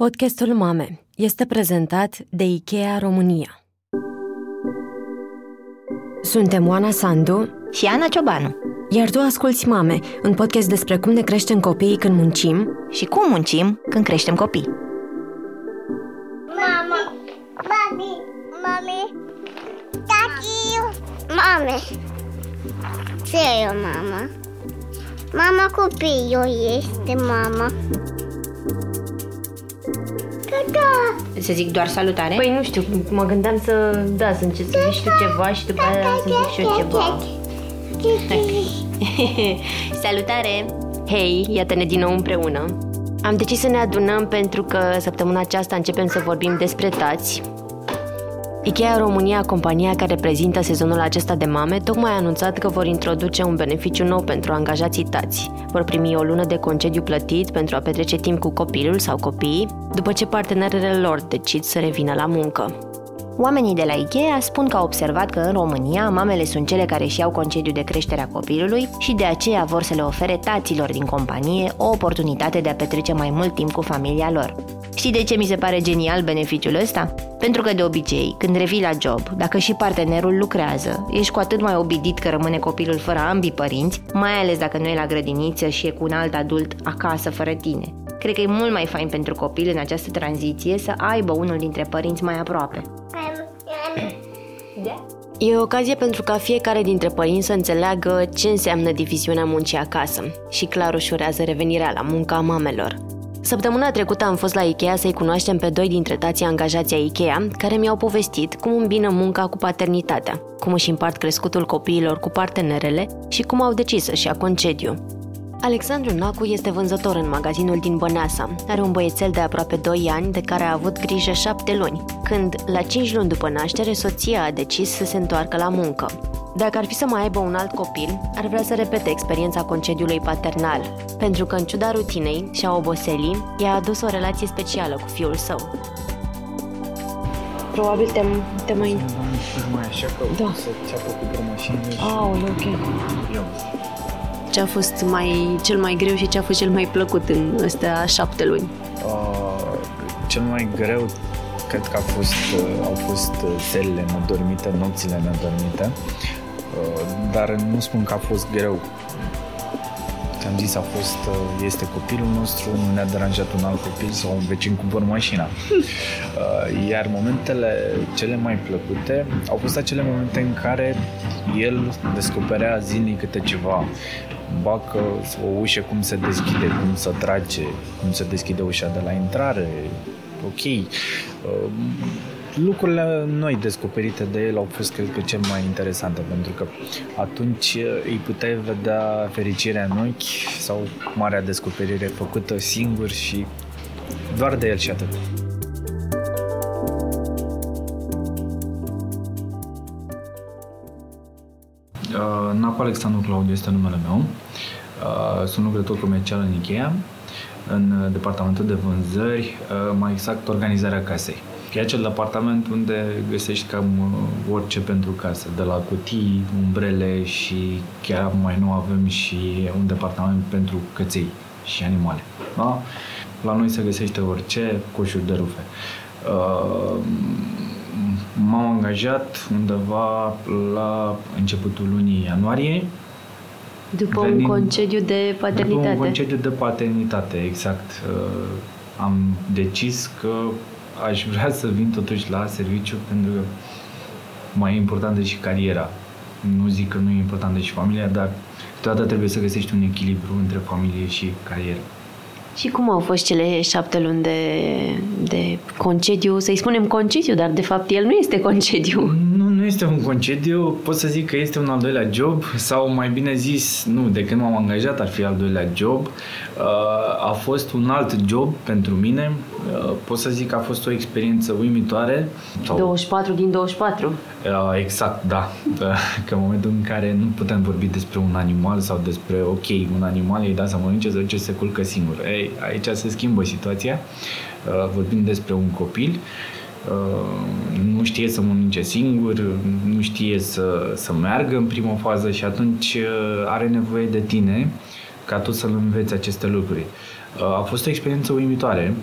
Podcastul Mame este prezentat de IKEA România. Suntem Oana Sandu și Ana Ciobanu. Iar tu asculți Mame, un podcast despre cum ne creștem copiii când muncim și cum muncim când creștem copii. Mama, mami, mami, tati, mame. Ce e o mama? Mama copilul este mama. Da. Să zic doar salutare? Păi nu știu, mă gândeam să, da, să încep să zici tu ceva și după aia să zic și eu ceva. salutare! Hei, iată-ne din nou împreună. Am decis să ne adunăm pentru că săptămâna aceasta începem să vorbim despre tați Ikea România, compania care prezintă sezonul acesta de mame, tocmai a anunțat că vor introduce un beneficiu nou pentru angajații tați. Vor primi o lună de concediu plătit pentru a petrece timp cu copilul sau copiii, după ce partenerele lor decid să revină la muncă. Oamenii de la IKEA spun că au observat că în România mamele sunt cele care își iau concediu de creștere a copilului și de aceea vor să le ofere taților din companie o oportunitate de a petrece mai mult timp cu familia lor. Știi de ce mi se pare genial beneficiul ăsta? Pentru că de obicei, când revii la job, dacă și partenerul lucrează, ești cu atât mai obidit că rămâne copilul fără ambii părinți, mai ales dacă nu e la grădiniță și e cu un alt adult acasă fără tine. Cred că e mult mai fain pentru copil în această tranziție să aibă unul dintre părinți mai aproape. E o ocazie pentru ca fiecare dintre părinți să înțeleagă ce înseamnă diviziunea muncii acasă și clar ușurează revenirea la munca a mamelor. Săptămâna trecută am fost la Ikea să-i cunoaștem pe doi dintre tații angajații a Ikea, care mi-au povestit cum îmbină munca cu paternitatea, cum își împart crescutul copiilor cu partenerele și cum au decis să-și ia concediu. Alexandru Nacu este vânzător în magazinul din Băneasa. Are un băiețel de aproape 2 ani de care a avut grijă 7 luni, când, la 5 luni după naștere, soția a decis să se întoarcă la muncă. Dacă ar fi să mai aibă un alt copil, ar vrea să repete experiența concediului paternal, pentru că în ciuda rutinei și a oboselii, i-a adus o relație specială cu fiul său. Probabil te, te mai... mai așa că da. să țeapă cu drămășinile și... Aoleu, ok. Eu. Ce a fost mai, cel mai greu și ce a fost cel mai plăcut în astea șapte luni? Uh, cel mai greu cred că a fost, uh, au fost zilele uh, nedormite, nopțile nedormite. Uh, dar nu spun că a fost greu. Ți-am zis, a fost, uh, este copilul nostru, nu ne-a deranjat un alt copil sau un vecin cu mașina. Uh, iar momentele cele mai plăcute au fost acele momente în care el descoperea zilnic câte ceva. Bacă o ușă, cum se deschide, cum se trage, cum se deschide ușa de la intrare, ok lucrurile noi descoperite de el au fost, cred că, cel mai interesante, pentru că atunci îi puteai vedea fericirea în ochi sau marea descoperire făcută singur și doar de el și atât. Nacu Alexandru Claudiu este numele meu. Uh, sunt lucrător comercial în Ikea, în departamentul de vânzări, uh, mai exact organizarea casei. E acel apartament unde găsești cam uh, orice pentru casă, de la cutii, umbrele și chiar mai nou avem și un departament pentru căței și animale. Da? La noi se găsește orice, coșuri de rufe. Uh, m-am angajat undeva la începutul lunii ianuarie. După Venim, un concediu de paternitate. După un concediu de paternitate, exact. Uh, am decis că aș vrea să vin totuși la serviciu pentru că mai e importantă și cariera. Nu zic că nu e importantă și familia, dar toată trebuie să găsești un echilibru între familie și carieră. Și cum au fost cele șapte luni de, de concediu? Să-i spunem concediu, dar de fapt el nu este concediu. Nu, nu este un concediu. Pot să zic că este un al doilea job sau mai bine zis, nu, de când m-am angajat ar fi al doilea job. Uh, a fost un alt job pentru mine. Uh, pot să zic că a fost o experiență uimitoare. 24 din 24. Uh, exact, da. Că în momentul în care nu putem vorbi despre un animal sau despre, ok, un animal îi da să mănânce, să duce, se culcă singur. Ei, aici se schimbă situația. Vorbim despre un copil nu știe să mănânce singur, nu știe să, să meargă în prima fază și atunci are nevoie de tine ca tu să-l înveți aceste lucruri. Uh, a fost o experiență uimitoare.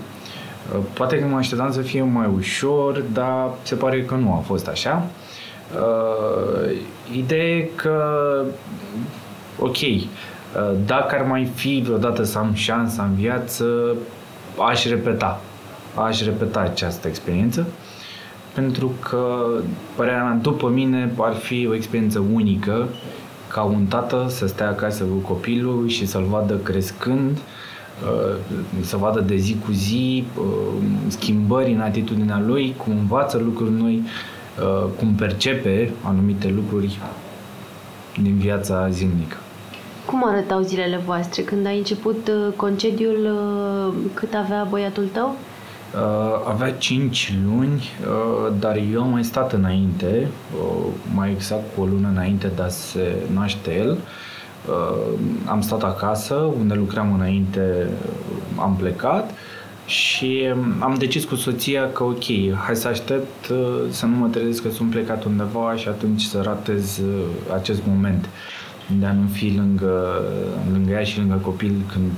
Uh, poate că mă așteptam să fie mai ușor, dar se pare că nu a fost așa. Uh, ideea e că, ok, uh, dacă ar mai fi vreodată să am șansa în viață, aș repeta. Aș repeta această experiență pentru că, părerea mea, după mine, ar fi o experiență unică ca un tată să stea acasă cu copilul și să-l vadă crescând, uh, să vadă de zi cu zi uh, schimbări în atitudinea lui, cum învață lucruri noi, uh, cum percepe anumite lucruri din viața zilnică. Cum arătau zilele voastre? Când ai început concediul, cât avea băiatul tău? Uh, avea 5 luni, uh, dar eu am mai stat înainte, uh, mai exact cu o lună înainte de a se naște el. Am stat acasă, unde lucram înainte, am plecat și am decis cu soția că ok, hai să aștept să nu mă trezesc că sunt plecat undeva și atunci să ratez acest moment de a nu fi lângă, lângă ea și lângă copil când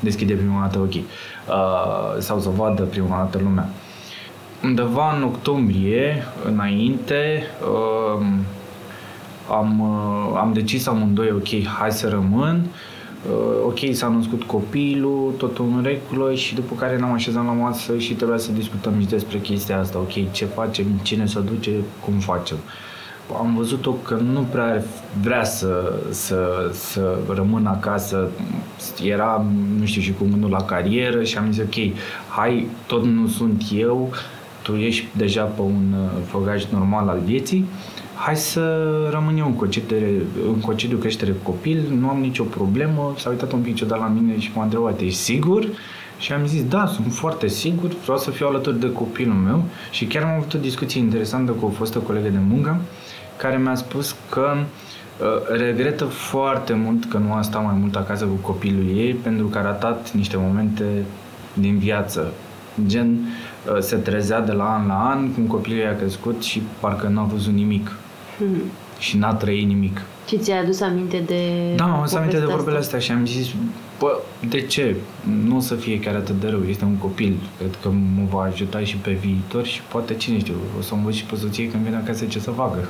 deschide prima dată ochii uh, sau să vadă prima dată lumea. Undeva în octombrie, înainte, uh, am, uh, am decis amândoi, ok, hai să rămân, uh, ok, s-a născut copilul, totul în regulă și după care ne-am așezat la masă și trebuia să discutăm și despre chestia asta, ok, ce facem, cine să duce, cum facem. Uh, am văzut-o că nu prea vrea să, să, să rămână acasă. Era, nu știu, și cu mândul la carieră și am zis, ok, hai, tot nu sunt eu, tu ești deja pe un uh, făgaș normal al vieții, hai să rămân eu în concediu, în concediu creștere copil, nu am nicio problemă, s-a uitat un pic ciudat la mine și m-a întrebat, ești sigur? Și am zis, da, sunt foarte sigur, vreau să fiu alături de copilul meu și chiar am avut o discuție interesantă cu o fostă colegă de muncă care mi-a spus că uh, regretă foarte mult că nu a stat mai mult acasă cu copilul ei pentru că a ratat niște momente din viață. Gen, uh, se trezea de la an la an cum copilul ei a crescut și parcă n-a văzut nimic. Hmm. Și n-a trăit nimic. Și ți-ai adus aminte de Da, am adus aminte de vorbele astea și am zis, bă, de ce? Nu o să fie chiar atât de rău, este un copil. Cred că mă va ajuta și pe viitor și poate, cine știu, o să învăț și pe soție când vine acasă ce să facă.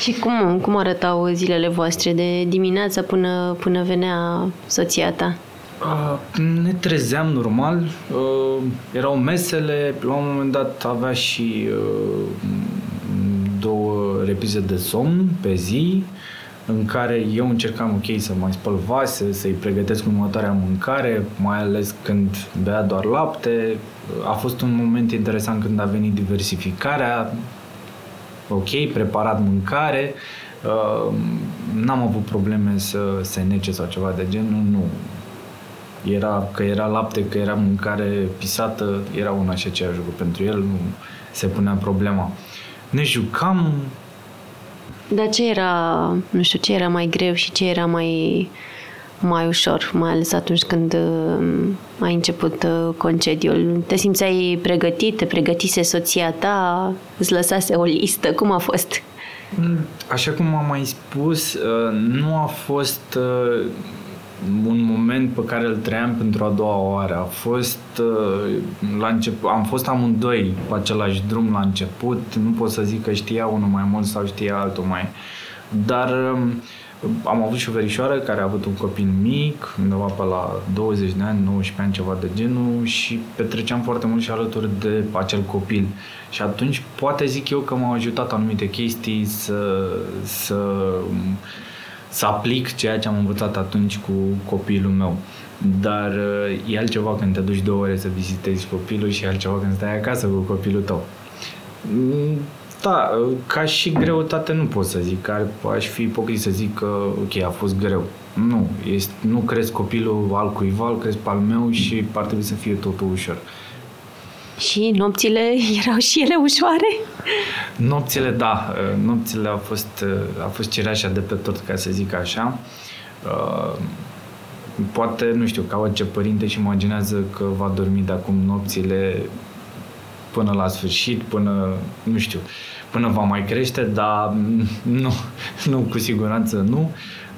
Și cum, cum arătau zilele voastre de dimineața până, până venea soția ta? Uh, ne trezeam normal, uh, erau mesele, la un moment dat avea și uh, două reprize de somn pe zi, în care eu încercam, ok, să mai spăl vase, să-i pregătesc următoarea mâncare, mai ales când bea doar lapte. A fost un moment interesant când a venit diversificarea, ok, preparat mâncare, uh, n-am avut probleme să se nece sau ceva de genul, nu. Era, că era lapte, că era mâncare pisată, era una și aceeași lucru pentru el, nu se punea problema. Ne jucam. Dar ce era, nu știu, ce era mai greu și ce era mai mai ușor, mai ales atunci când uh, ai început uh, concediul. Te simțeai pregătit? Te pregătise soția ta? Îți lăsase o listă? Cum a fost? Mm, așa cum am mai spus, uh, nu a fost un moment pe care îl trăiam pentru a doua oară. A fost la început, am fost amândoi pe același drum la început. Nu pot să zic că știa unul mai mult sau știa altul mai. Dar uh, am avut și o verișoară care a avut un copil mic, undeva pe la 20 de ani, 19 ani, ceva de genul și petreceam foarte mult și alături de acel copil. Și atunci poate zic eu că m-au ajutat anumite chestii să, să, să aplic ceea ce am învățat atunci cu copilul meu. Dar e altceva când te duci două ore să vizitezi copilul și altceva când stai acasă cu copilul tău da, ca și greutate nu pot să zic, că aș fi ipocrit să zic că, ok, a fost greu. Nu, este, nu crezi copilul al cuiva, îl crezi pe al meu și ar trebui să fie totul ușor. Și nopțile erau și ele ușoare? Nopțile, da. Nopțile au fost, a fost cireașa de pe tot, ca să zic așa. Poate, nu știu, ca orice părinte și imaginează că va dormi de acum nopțile până la sfârșit, până, nu știu, până va mai crește, dar nu, nu cu siguranță nu.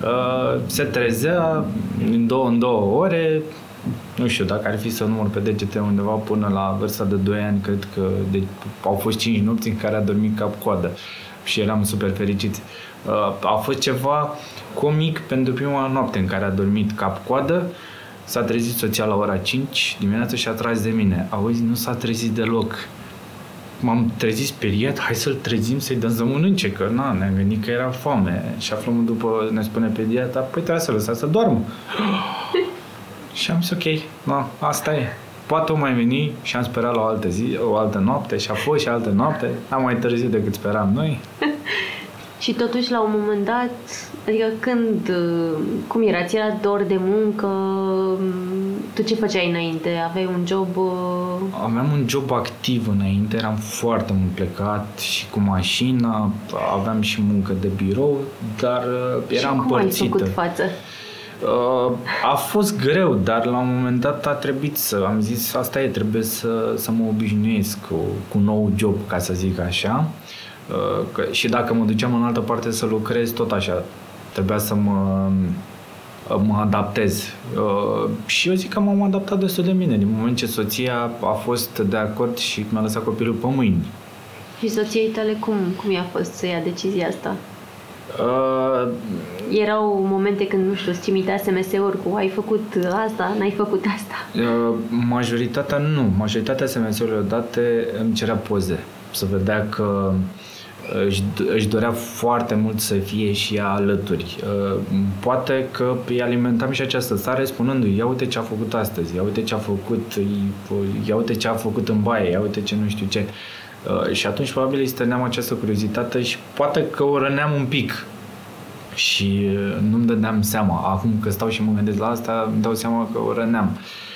Uh, se trezea în două, în două ore, nu știu, dacă ar fi să număr pe degete undeva până la vârsta de 2 ani, cred că de, au fost 5 nopți în care a dormit cap-coadă și eram super fericit. Uh, a fost ceva comic pentru prima noapte în care a dormit cap-coadă, s-a trezit soția la ora 5 dimineața și a tras de mine. Auzi, nu s-a trezit deloc m-am trezit speriat, hai să-l trezim să-i dăm să mănânce, că na, ne-am gândit că era foame. Și aflăm după, ne spune pediatra, păi trebuie să lăsați să doarmă. și am zis, ok, na, asta e. Poate o mai veni și am sperat la o altă zi, o altă noapte și a fost și altă noapte. Am mai târziu decât speram noi. și totuși, la un moment dat, adică când, cum era, ți era dor de muncă, tu ce făceai înainte? Aveai un job... Uh... Aveam un job activ înainte, eram foarte mult plecat și cu mașina, aveam și muncă de birou, dar uh, eram și cum împărțită. ai făcut față? Uh, a fost greu, dar la un moment dat a trebuit să, am zis, asta e, trebuie să, să mă obișnuiesc cu, cu nou job, ca să zic așa. Uh, că, și dacă mă duceam în altă parte să lucrez, tot așa, trebuia să mă mă adaptez. Uh, și eu zic că m-am adaptat destul de bine, din moment ce soția a fost de acord și mi-a lăsat copilul pe mâini. Și soției tale cum, cum i-a fost să ia decizia asta? Uh, Erau momente când, nu știu, îți trimitea SMS-uri cu ai făcut asta, n-ai făcut asta? Uh, majoritatea nu. Majoritatea SMS-urilor date îmi cerea poze. Să vedea că uh, își, își dorea foarte mult să fie și ea alături. Uh, poate că îi alimentam și această stare spunându-i ia uite ce a făcut astăzi, ia uite ce a făcut, ia uite ce a făcut în baie, ia uite ce nu știu ce. Uh, și atunci probabil îi stăneam această curiozitate și poate că o răneam un pic și uh, nu-mi dădeam seama. Acum că stau și mă gândesc la asta, îmi dau seama că o răneam. Uh, Uh,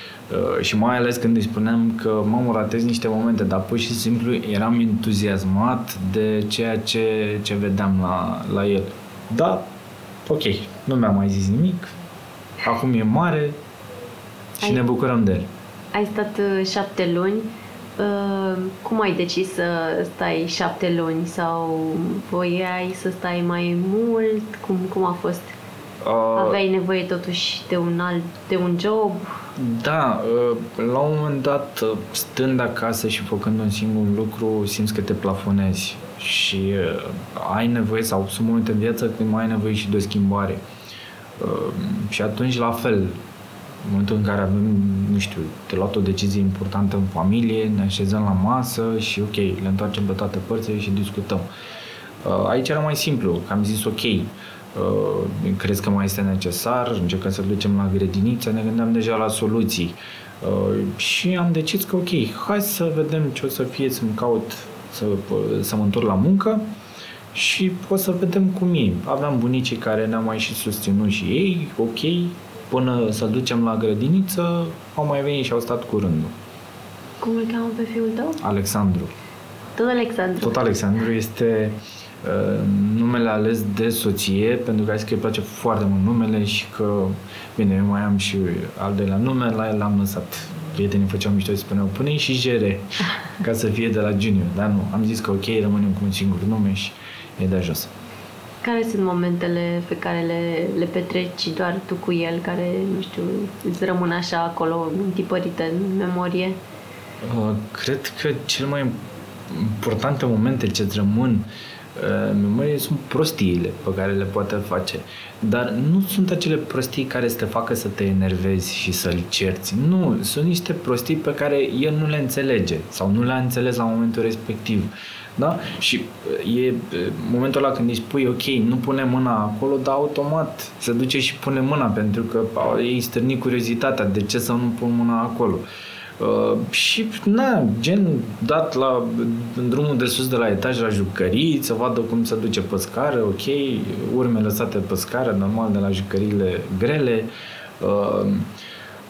și mai ales când îi spuneam că mă ratez niște momente, dar pur și simplu eram entuziasmat de ceea ce, ce vedeam la, la el. Da, ok, nu mi-a mai zis nimic, acum e mare și ai, ne bucurăm de el. Ai stat uh, șapte luni, uh, cum ai decis să stai șapte luni sau voiai să stai mai mult? Cum, cum a fost? Uh, Aveai nevoie totuși de un alt, de un job? Da, uh, la un moment dat, uh, stând acasă și făcând un singur lucru, simți că te plafonezi și uh, ai nevoie, sau sunt momente în viață când mai ai nevoie și de o schimbare. Și atunci, la fel, în momentul în care avem, nu știu, de luat o decizie importantă în familie, ne așezăm la masă și ok, le întoarcem pe toate părțile și discutăm. Aici era mai simplu, că am zis ok, uh, crezi că mai este necesar, încercăm să ducem la grădiniță, ne gândeam deja la soluții. Uh, și am decis că ok, hai să vedem ce o să fie să-mi caut să, să mă întorc la muncă și o să vedem cum e. Aveam bunicii care ne-au mai și susținut și ei, ok, până să ducem la grădiniță, au mai venit și au stat cu rândul. Cum îl cheamă pe fiul tău? Alexandru. Tot Alexandru. Tot Alexandru este Uh, numele ales de soție, pentru că a zis că îi place foarte mult numele și că, bine, eu mai am și al doilea nume, la el l-am lăsat. Prietenii făceau mișto și spuneau, pune și Jere, ca să fie de la junior. Dar nu, am zis că ok, rămânem cu un singur nume și e de jos. Care sunt momentele pe care le, le petreci doar tu cu el, care, nu știu, îți rămân așa acolo, întipărite în memorie? Uh, cred că cel mai importante momente ce îți rămân uh, memorie sunt prostiile pe care le poate face. Dar nu sunt acele prostii care să te facă să te enervezi și să-l cerți. Nu, sunt niște prostii pe care el nu le înțelege sau nu le-a înțeles la momentul respectiv. Da? Și e momentul ăla când îi spui, ok, nu pune mâna acolo, dar automat se duce și pune mâna pentru că ei stârni curiozitatea, de ce să nu pun mâna acolo. Uh, Uh, și, na, gen dat la, în drumul de sus de la etaj la jucării, să vadă cum se duce pe scară, ok, urme lăsate pe scară, normal, de la jucăriile grele. Uh,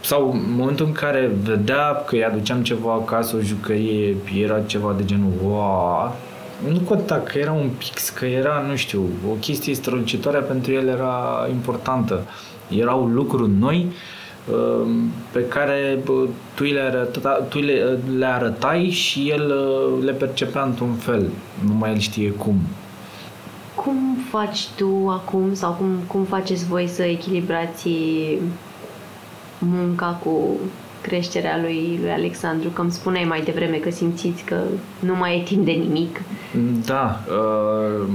sau în momentul în care vedea că îi aduceam ceva acasă, o jucărie, era ceva de genul, wow, nu conta că era un pix, că era, nu știu, o chestie strălucitoare pentru el era importantă. Erau lucruri noi uh, Ehm, pe care tu le, arăta, tu le, le arătai și el uh, le percepea într-un fel, numai el știe cum. Cum faci tu acum sau cum, cum faceți voi să echilibrați munca cu creșterea lui, lui Alexandru? Că îmi spuneai mai devreme că simțiți că nu mai e timp de nimic. Da. Uh,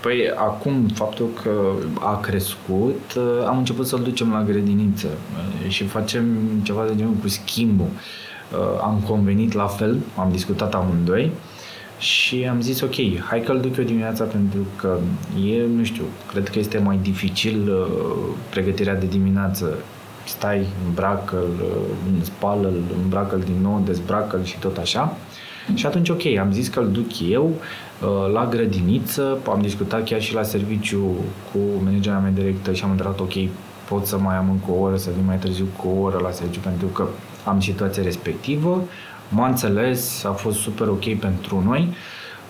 păi acum faptul că a crescut, uh, am început să-l ducem la grădiniță uh, și facem ceva de genul cu schimbul. Am convenit la fel, am discutat amândoi și am zis ok, hai că-l duc eu dimineața pentru că e, nu știu, cred că este mai dificil pregătirea de dimineață stai, îmbracă-l, spală-l, îmbracă-l din nou, dezbracă-l și tot așa. Și atunci, ok, am zis că îl duc eu uh, la grădiniță, am discutat chiar și la serviciu cu managerea mea directă și am întrebat, ok, pot să mai am încă o oră, să vin mai târziu cu o oră la serviciu pentru că am situația respectivă. M-a înțeles, a fost super ok pentru noi.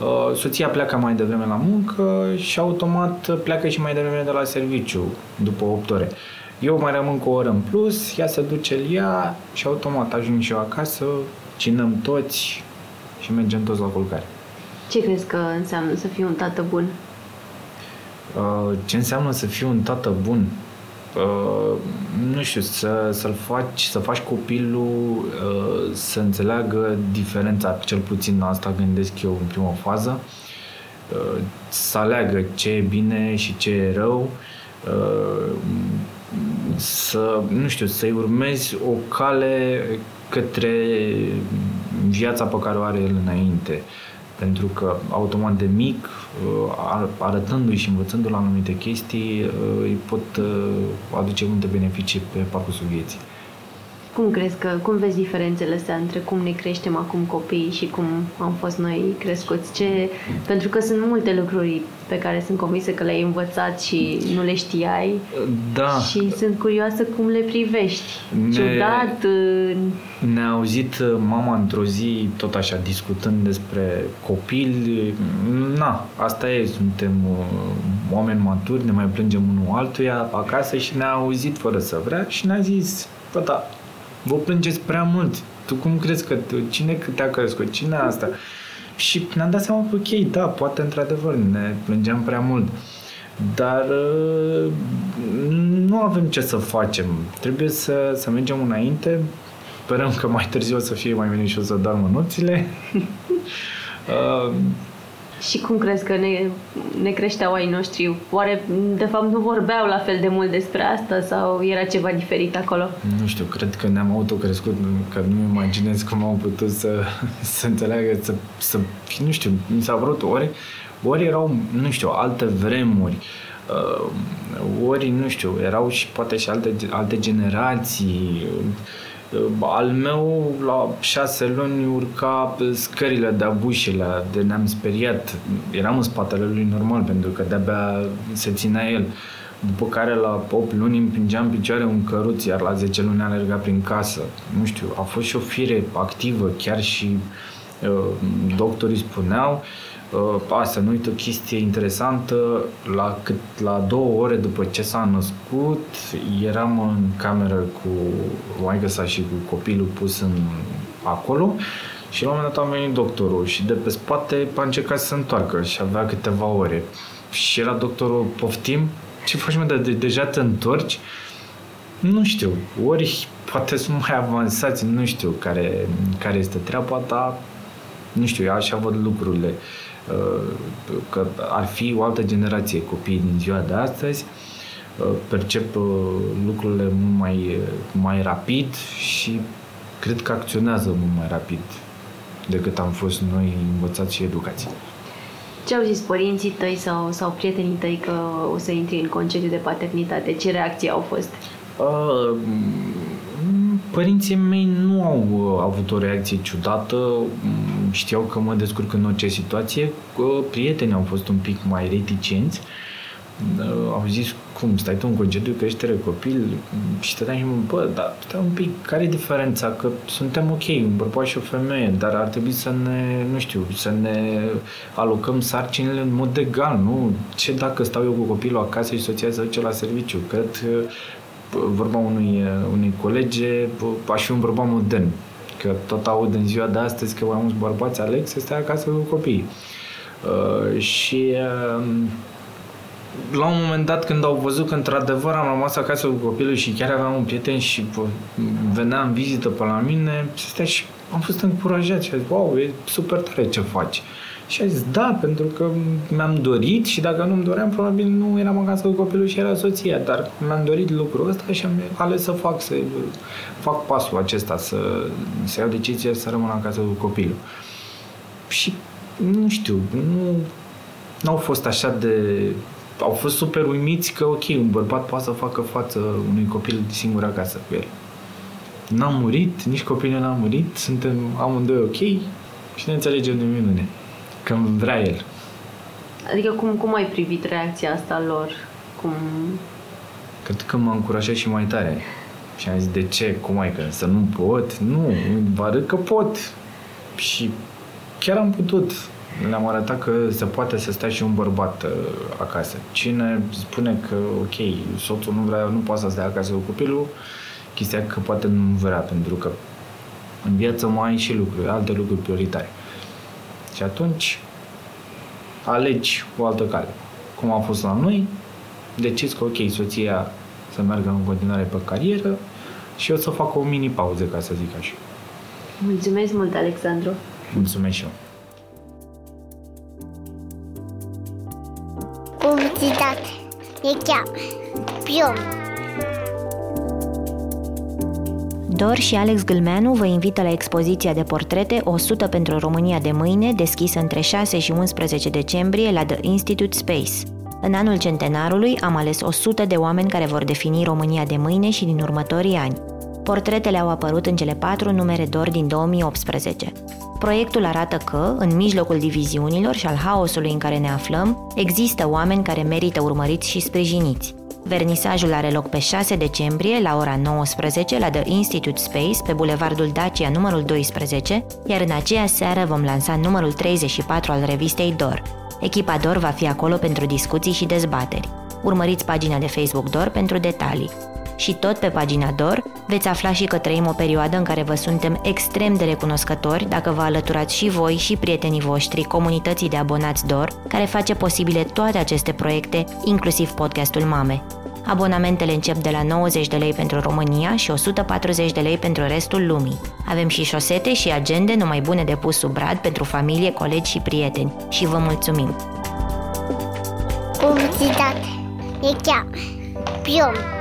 Uh, soția pleacă mai devreme la muncă și automat pleacă și mai devreme de la serviciu, după 8 ore. Eu mai rămân cu o oră în plus, ea se duce el ea și automat ajung și eu acasă, cinăm toți și mergem toți la culcare. Ce crezi că înseamnă să fii un tată bun? Uh, ce înseamnă să fii un tată bun? Uh, nu știu, să, să-l faci, să faci copilul uh, să înțeleagă diferența, cel puțin asta gândesc eu în prima fază, uh, să aleagă ce e bine și ce e rău, uh, să, nu știu, să-i urmezi o cale către viața pe care o are el înainte. Pentru că automat de mic, uh, arătându-i și învățându-l anumite chestii, uh, îi pot uh, aduce multe beneficii pe parcursul vieții. Cum crezi că, cum vezi diferențele astea între cum ne creștem acum copiii și cum am fost noi crescuți? Ce, pentru că sunt multe lucruri pe care sunt convinsă că le-ai învățat și nu le știai. Da. Și sunt curioasă cum le privești. Ne, Ciudat. Ne-a auzit mama într-o zi, tot așa, discutând despre copil. Na, asta e, suntem uh, oameni maturi, ne mai plângem unul altuia acasă și ne-a auzit fără să vrea și ne-a zis, bă, da, vă plângeți prea mult. Tu cum crezi că, cine te-a crescut? Cine asta? Și ne-am dat seama că, ok, da, poate într-adevăr ne plângeam prea mult. Dar uh, nu avem ce să facem. Trebuie să, să mergem înainte. Sperăm că mai târziu o să fie mai bine și o să doarmă nopțile. uh, și cum crezi că ne, ne creșteau ai noștri? Oare, de fapt, nu vorbeau la fel de mult despre asta sau era ceva diferit acolo? Nu știu, cred că ne-am autocrescut, că nu imaginez cum au putut să, să înțeleagă, să, să, nu știu, mi s-a vrut ori, ori erau, nu știu, alte vremuri, uh, ori, nu știu, erau și poate și alte, alte generații, al meu, la șase luni, urca scările de abușile, de ne-am speriat. Eram în spatele lui normal, pentru că de-abia se ținea el. După care la 8 luni împingeam în picioare un căruț, iar la 10 luni alerga prin casă. Nu știu, a fost și o fire activă, chiar și uh, doctorii spuneau uh, Uh, a, să nu uit o chestie interesantă, la, cât, la două ore după ce s-a născut, eram în cameră cu maică sa și cu copilul pus în, acolo și la un moment dat a venit doctorul și de pe spate a încercat să se întoarcă și avea câteva ore. Și era doctorul, poftim, ce faci mă, de, de, deja te întorci? Nu știu, ori poate sunt mai avansați, nu știu care, care este treaba, dar nu știu, eu așa văd lucrurile. Uh, Uh, că ar fi o altă generație copiii din ziua de astăzi, uh, percep uh, lucrurile mult mai, mai rapid și cred că acționează mult mai rapid decât am fost noi învățați și educați. Ce au zis părinții tăi sau, sau prietenii tăi că o să intri în concediu de paternitate? Ce reacții au fost? Uh, Părinții mei nu au uh, avut o reacție ciudată, mm, știau că mă descurc în orice situație. Prietenii au fost un pic mai reticenți, uh, au zis, cum, stai tu în concediu, creștere copil? Și stăteam și mă, bă, dar stai un pic, care e diferența? Că suntem ok, un bărbat și o femeie, dar ar trebui să ne, nu știu, să ne alocăm sarcinile în mod egal, nu? Ce dacă stau eu cu copilul acasă și soția să duce la serviciu? Cred vorba unui, unui colege, aș fi un bărbat modern. Că tot aud în ziua de astăzi că mai mulți bărbați aleg să stea acasă cu copiii. Uh, și uh, la un moment dat când au văzut că într-adevăr am rămas acasă cu copilul și chiar aveam un prieten și venea în vizită pe la mine, stai și am fost încurajat și a zis, wow, e super tare ce faci. Și a zis, da, pentru că mi-am dorit și dacă nu-mi doream, probabil nu eram acasă cu copilul și era soția, dar mi-am dorit lucrul ăsta și am ales să fac, să fac pasul acesta, să, să iau decizia să rămân acasă cu copilul. Și nu știu, nu au fost așa de... Au fost super uimiți că, ok, un bărbat poate să facă față unui copil singur acasă cu el. N-am murit, nici copilul n-a murit, suntem amândoi ok și ne înțelegem de minune. Când vrea el. Adică cum, cum ai privit reacția asta lor? Cum... Cred că m-a încurajat și mai tare. Și am zis, de ce? Cum ai că să nu pot? Nu, vă arăt că pot. Și chiar am putut. Le-am arătat că se poate să stea și un bărbat uh, acasă. Cine spune că, ok, soțul nu vrea, nu poate să stea acasă cu copilul, chestia că poate nu vrea, pentru că în viață mai ai și lucruri, alte lucruri prioritare. Și atunci alegi o altă cale. Cum a fost la noi, decizi că, ok, soția să meargă în continuare pe carieră și eu să fac o mini pauză, ca să zic așa. Mulțumesc mult, Alexandru! Mulțumesc și eu! Publicitate. E chiar. Pion. Dor și Alex Gâlmeanu vă invită la expoziția de portrete 100 pentru România de mâine, deschisă între 6 și 11 decembrie la The Institute Space. În anul centenarului am ales 100 de oameni care vor defini România de mâine și din următorii ani. Portretele au apărut în cele patru numere d'or din 2018. Proiectul arată că, în mijlocul diviziunilor și al haosului în care ne aflăm, există oameni care merită urmăriți și sprijiniți. Vernisajul are loc pe 6 decembrie la ora 19 la The Institute Space pe Bulevardul Dacia numărul 12, iar în aceea seară vom lansa numărul 34 al revistei DOR. Echipa DOR va fi acolo pentru discuții și dezbateri. Urmăriți pagina de Facebook DOR pentru detalii. Și tot pe pagina DOR veți afla și că trăim o perioadă în care vă suntem extrem de recunoscători dacă vă alăturați și voi și prietenii voștri comunității de abonați DOR, care face posibile toate aceste proiecte, inclusiv podcastul Mame. Abonamentele încep de la 90 de lei pentru România și 140 de lei pentru restul lumii. Avem și șosete și agende numai bune de pus sub brad pentru familie, colegi și prieteni. Și vă mulțumim! Publicitate. E chiar. Pion.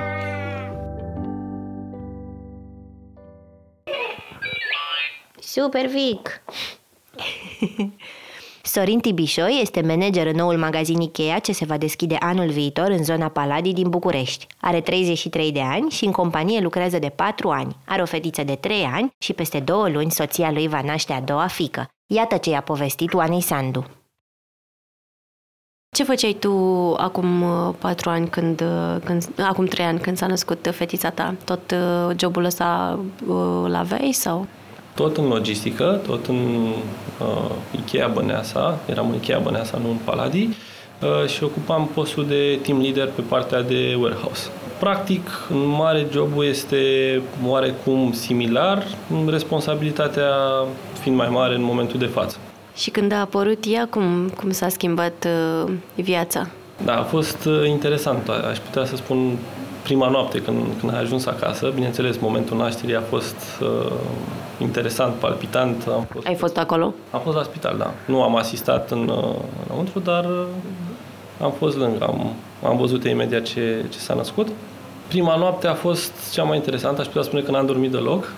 Super Vic! Sorin Tibișoi este manager în noul magazin Ikea ce se va deschide anul viitor în zona Paladii din București. Are 33 de ani și în companie lucrează de 4 ani. Are o fetiță de 3 ani și peste două luni soția lui va naște a doua fică. Iată ce i-a povestit Oanei Sandu. Ce făceai tu acum uh, patru ani, când, uh, când, acum trei ani, când s-a născut fetița ta? Tot uh, jobul ăsta îl aveai sau? Tot în logistică, tot în uh, Ikea Băneasa, eram în Ikea Băneasa, nu în Paladii, uh, și ocupam postul de team leader pe partea de warehouse. Practic, în mare jobul este oarecum similar, responsabilitatea fiind mai mare în momentul de față. Și când a apărut ea, cum, cum s-a schimbat uh, viața? Da, a fost uh, interesant. Aș putea să spun prima noapte când, când ai ajuns acasă. Bineînțeles, momentul nașterii a fost uh, interesant, palpitant. Am fost, Ai fost acolo? Am fost la spital, da. Nu am asistat în, uh, înăuntru, dar uh, am fost lângă. Am, am văzut imediat ce, ce s-a născut. Prima noapte a fost cea mai interesantă, aș putea spune că n-am dormit deloc.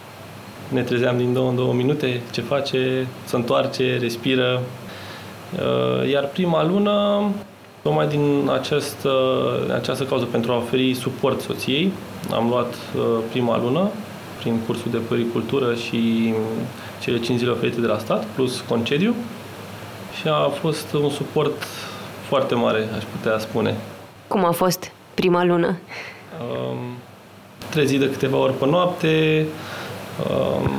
Ne trezeam din două în două minute, ce face, se întoarce, respiră. Uh, iar prima lună, tocmai din această, această cauză pentru a oferi suport soției, am luat prima lună prin cursul de păricultură și cele 5 zile oferite de la stat, plus concediu. Și a fost un suport foarte mare, aș putea spune. Cum a fost prima lună? Um, trezi de câteva ori pe noapte. Um,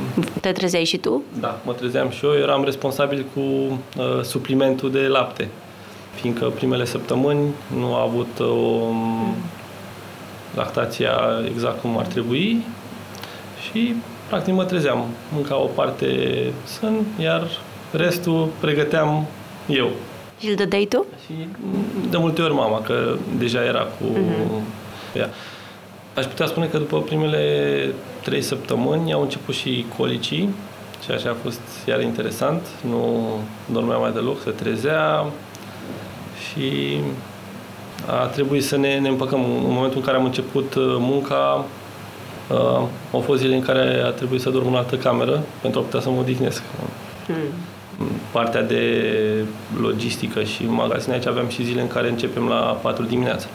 Te trezeai și tu? Da, mă trezeam și eu. Eram responsabil cu uh, suplimentul de lapte, fiindcă primele săptămâni nu a avut o um, lactația exact cum ar trebui și practic mă trezeam. Mânca o parte sân, iar restul pregăteam eu. Și îl dădeai tu? Și de multe ori mama, că deja era cu uh-huh. ea. Aș putea spune că după primele trei săptămâni au început și colicii, ceea ce a fost iar interesant. Nu dormea mai deloc, se trezea și a trebuit să ne, ne împăcăm. În momentul în care am început uh, munca, uh, au fost zile în care a trebuit să dorm în altă cameră pentru a putea să mă odihnesc. Hmm. Partea de logistică și magazin aici aveam și zile în care începem la 4 dimineața.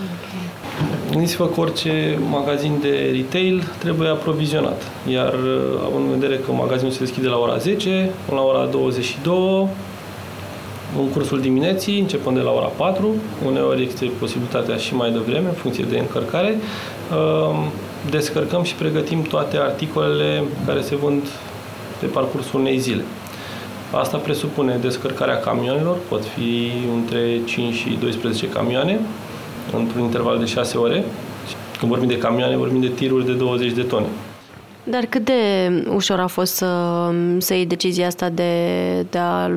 Okay. Gândiți-vă că orice magazin de retail trebuie aprovizionat. Iar uh, având în vedere că magazinul se deschide la ora 10, până la ora 22, în cursul dimineții, începând de la ora 4, uneori este posibilitatea și mai devreme, în funcție de încărcare, uh, descărcăm și pregătim toate articolele care se vând pe parcursul unei zile. Asta presupune descărcarea camioanelor, pot fi între 5 și 12 camioane, într-un interval de 6 ore. Când vorbim de camioane, vorbim de tiruri de 20 de tone. Dar cât de ușor a fost să, să iei decizia asta de, de a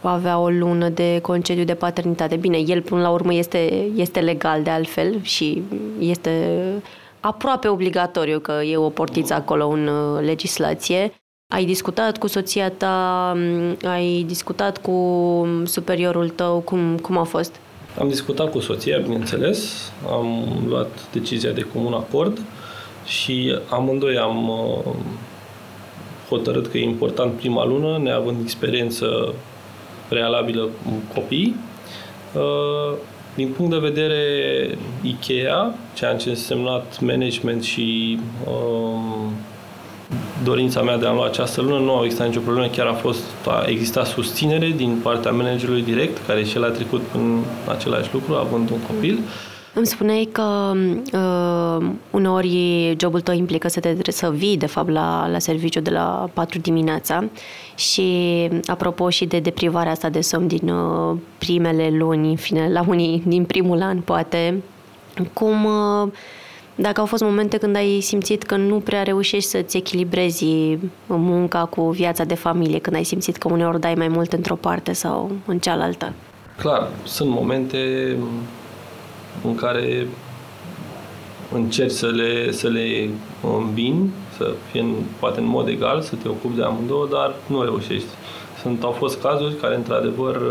avea o lună de concediu de paternitate? Bine, el până la urmă este, este legal de altfel și este aproape obligatoriu că e o portiță acolo în uh, legislație. Ai discutat cu soția ta, ai discutat cu superiorul tău, cum, cum a fost? Am discutat cu soția, bineînțeles, am luat decizia de comun acord și amândoi am uh, hotărât că e important prima lună, neavând experiență prealabilă cu copii. Uh, din punct de vedere IKEA, ceea ce a însemnat management și um, dorința mea de a lua această lună, nu au existat nicio problemă, chiar a fost, a existat susținere din partea managerului direct, care și el a trecut în același lucru, având un copil. Îmi spuneai că uh, uneori jobul tău implică să te să vii, de fapt, la, la serviciu de la 4 dimineața și apropo și de deprivarea asta de somn din uh, primele luni, în fine, la unii din primul an, poate, cum... Uh, dacă au fost momente când ai simțit că nu prea reușești să-ți echilibrezi munca cu viața de familie, când ai simțit că uneori dai mai mult într-o parte sau în cealaltă? Clar, sunt momente în care încerci să le, să le îmbini, să fie în, poate în mod egal, să te ocupi de amândouă, dar nu reușești. Sunt, au fost cazuri care, într-adevăr,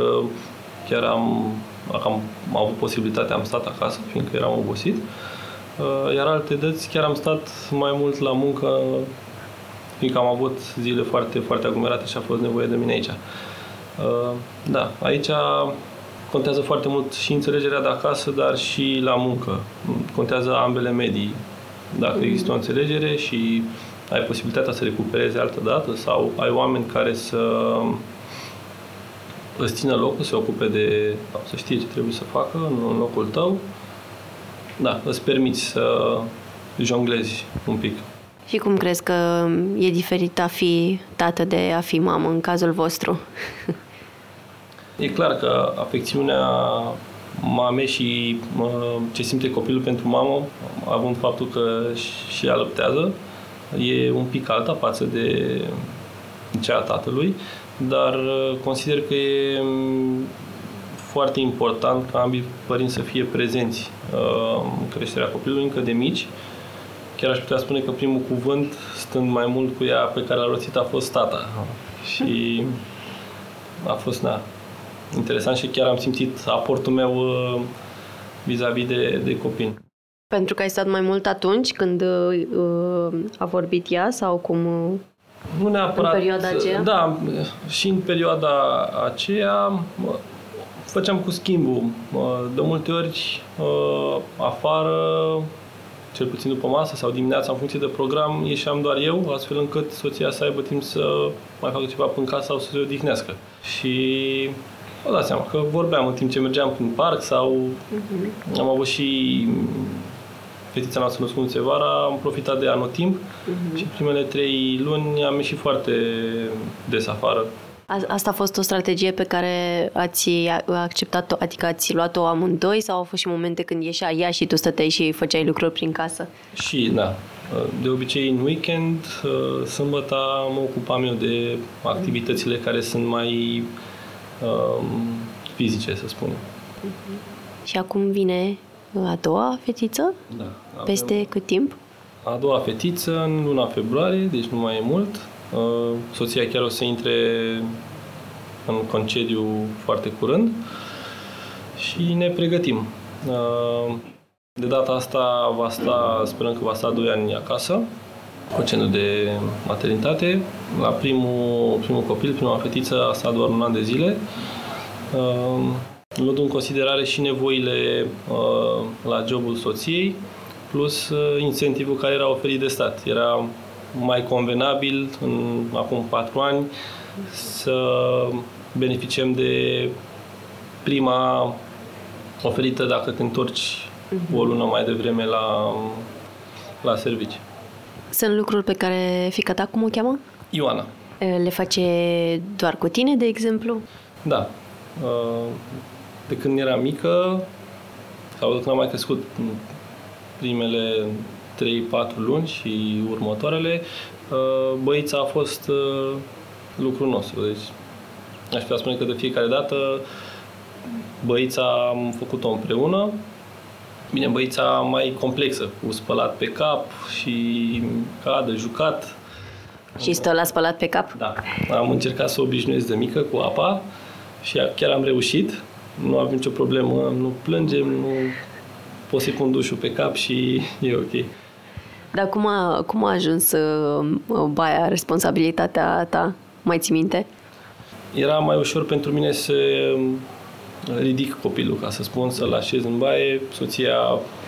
chiar am, am, am avut posibilitatea, am stat acasă, fiindcă eram obosit, Uh, iar alte dăți chiar am stat mai mult la muncă, fiindcă am avut zile foarte, foarte aglomerate și a fost nevoie de mine aici. Uh, da, aici contează foarte mult și înțelegerea de acasă, dar și la muncă. Contează ambele medii. Dacă există o înțelegere și ai posibilitatea să recuperezi altă dată sau ai oameni care să îți țină locul, să se ocupe de, să știe ce trebuie să facă în locul tău, da, îți permiți să jonglezi un pic. Și cum crezi că e diferit a fi tată de a fi mamă în cazul vostru? e clar că afecțiunea mamei și ce simte copilul pentru mamă, având faptul că și ea lăptează, e un pic alta față de cea a tatălui, dar consider că e foarte important ca ambii părinți să fie prezenți uh, în creșterea copilului încă de mici. Chiar aș putea spune că primul cuvânt, stând mai mult cu ea, pe care l-a rostit a fost tata. Și a fost, na, interesant și chiar am simțit aportul meu uh, vis-a-vis de, de copil. Pentru că ai stat mai mult atunci când uh, a vorbit ea sau cum? Uh, nu neapărat. În perioada aceea? Da, și în perioada aceea făceam cu schimbul. De multe ori afară, cel puțin după masă sau dimineața, în funcție de program, ieșeam doar eu, astfel încât soția să aibă timp să mai facă ceva în casă sau să se odihnească. Și vă dați seama că vorbeam în timp ce mergeam prin parc sau uh-huh. am avut și fetița noastră născută vara, am profitat de anotimp uh-huh. și primele trei luni am ieșit foarte des afară Asta a fost o strategie pe care ați acceptat-o, adică ați luat-o amândoi sau au fost și momente când ieșea ea și tu stăteai și făceai lucruri prin casă? Și, da. De obicei, în weekend, sâmbătă mă ocupam eu de activitățile care sunt mai um, fizice, să spunem. Și acum vine a doua fetiță? Da. Peste Avem cât timp? a doua fetiță în luna februarie, deci nu mai e mult. Uh, Soția chiar o să intre în concediu foarte curând și ne pregătim. Uh, De data asta va sta, sperăm că va sta 2 ani acasă, concediu de maternitate. La primul, primul copil, prima fetiță, a stat doar un an de zile. Uh, Luând în considerare și nevoile uh, la jobul soției, plus uh, incentivul care era oferit de stat. Era mai convenabil în acum patru ani să beneficiem de prima oferită dacă te întorci o lună mai devreme la, la servici. Sunt lucruri pe care fica ta cum o cheamă? Ioana, Le face doar cu tine, de exemplu? da, uh, de când era mică sau de când am mai crescut în primele 3-4 luni și următoarele, uh, băița a fost uh, lucrul nostru. Deci aș putea spune că de fiecare dată băița am făcut-o împreună. Bine, băița mai complexă, cu spălat pe cap și cadă, jucat. Și stă la spălat pe cap? Da, am încercat să o obișnuiesc de mică cu apa și chiar am reușit. Nu avem nicio problemă, nu plângem, nu pot să-i pun dușul pe cap și e ok. Dar cum a, cum a ajuns uh, baia responsabilitatea ta? Mai ții minte? Era mai ușor pentru mine să ridic copilul, ca să spun, să-l așez în baie. Soția,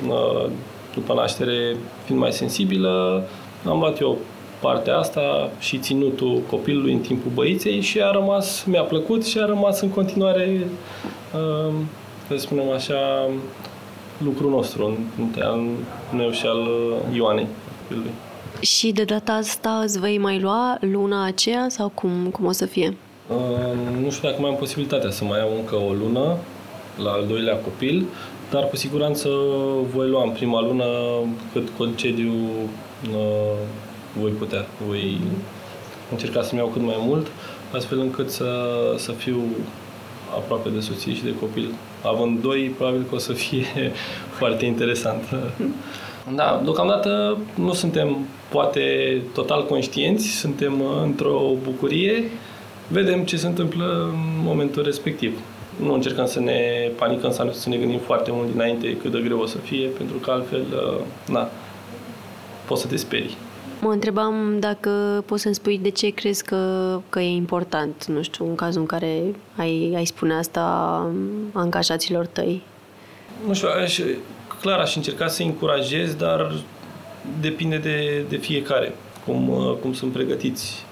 uh, după naștere, fiind mai sensibilă, am luat eu partea asta și ținutul copilului în timpul băiței și a rămas, mi-a plăcut și a rămas în continuare, uh, să spunem așa, lucrul nostru, în, în meu și al uh, Ioanei, copilului. Și de data asta îți vei mai lua luna aceea sau cum, cum o să fie? Uh, Nu știu dacă mai am posibilitatea să mai iau încă o lună la al doilea copil, dar cu siguranță voi lua în prima lună cât concediu uh, voi putea. Voi încerca să-mi iau cât mai mult, astfel încât să, să fiu aproape de soție și de copil. Având doi, probabil că o să fie foarte interesant. Da, deocamdată nu suntem poate total conștienți, suntem uh, într-o bucurie, vedem ce se întâmplă în momentul respectiv. Nu încercăm să ne panicăm sau să ne gândim foarte mult dinainte cât de greu o să fie, pentru că altfel, uh, na, poți să te sperii. Mă întrebam dacă poți să-mi spui de ce crezi că, că e important, nu știu, în cazul în care ai, ai spune asta angajaților tăi. Nu știu, aș, clar aș încerca să încurajez, dar depinde de, de fiecare, cum, uh, cum sunt pregătiți.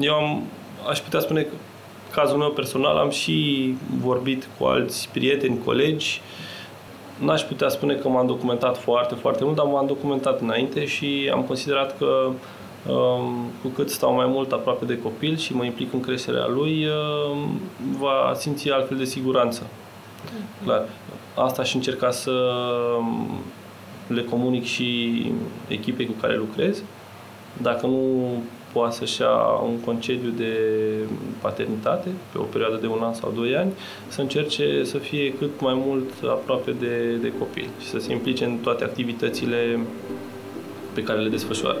Eu am, aș putea spune că cazul meu personal am și vorbit cu alți prieteni, colegi. N-aș putea spune că m-am documentat foarte, foarte mult, dar m-am documentat înainte și am considerat că um, cu cât stau mai mult aproape de copil și mă implic în creșterea lui, um, va simți altfel de siguranță. Clar. Asta și încerca să le comunic și echipei cu care lucrez. Dacă nu poate să-și ia un concediu de paternitate pe o perioadă de un an sau doi ani, să încerce să fie cât mai mult aproape de, de copil și să se implice în toate activitățile pe care le desfășoară.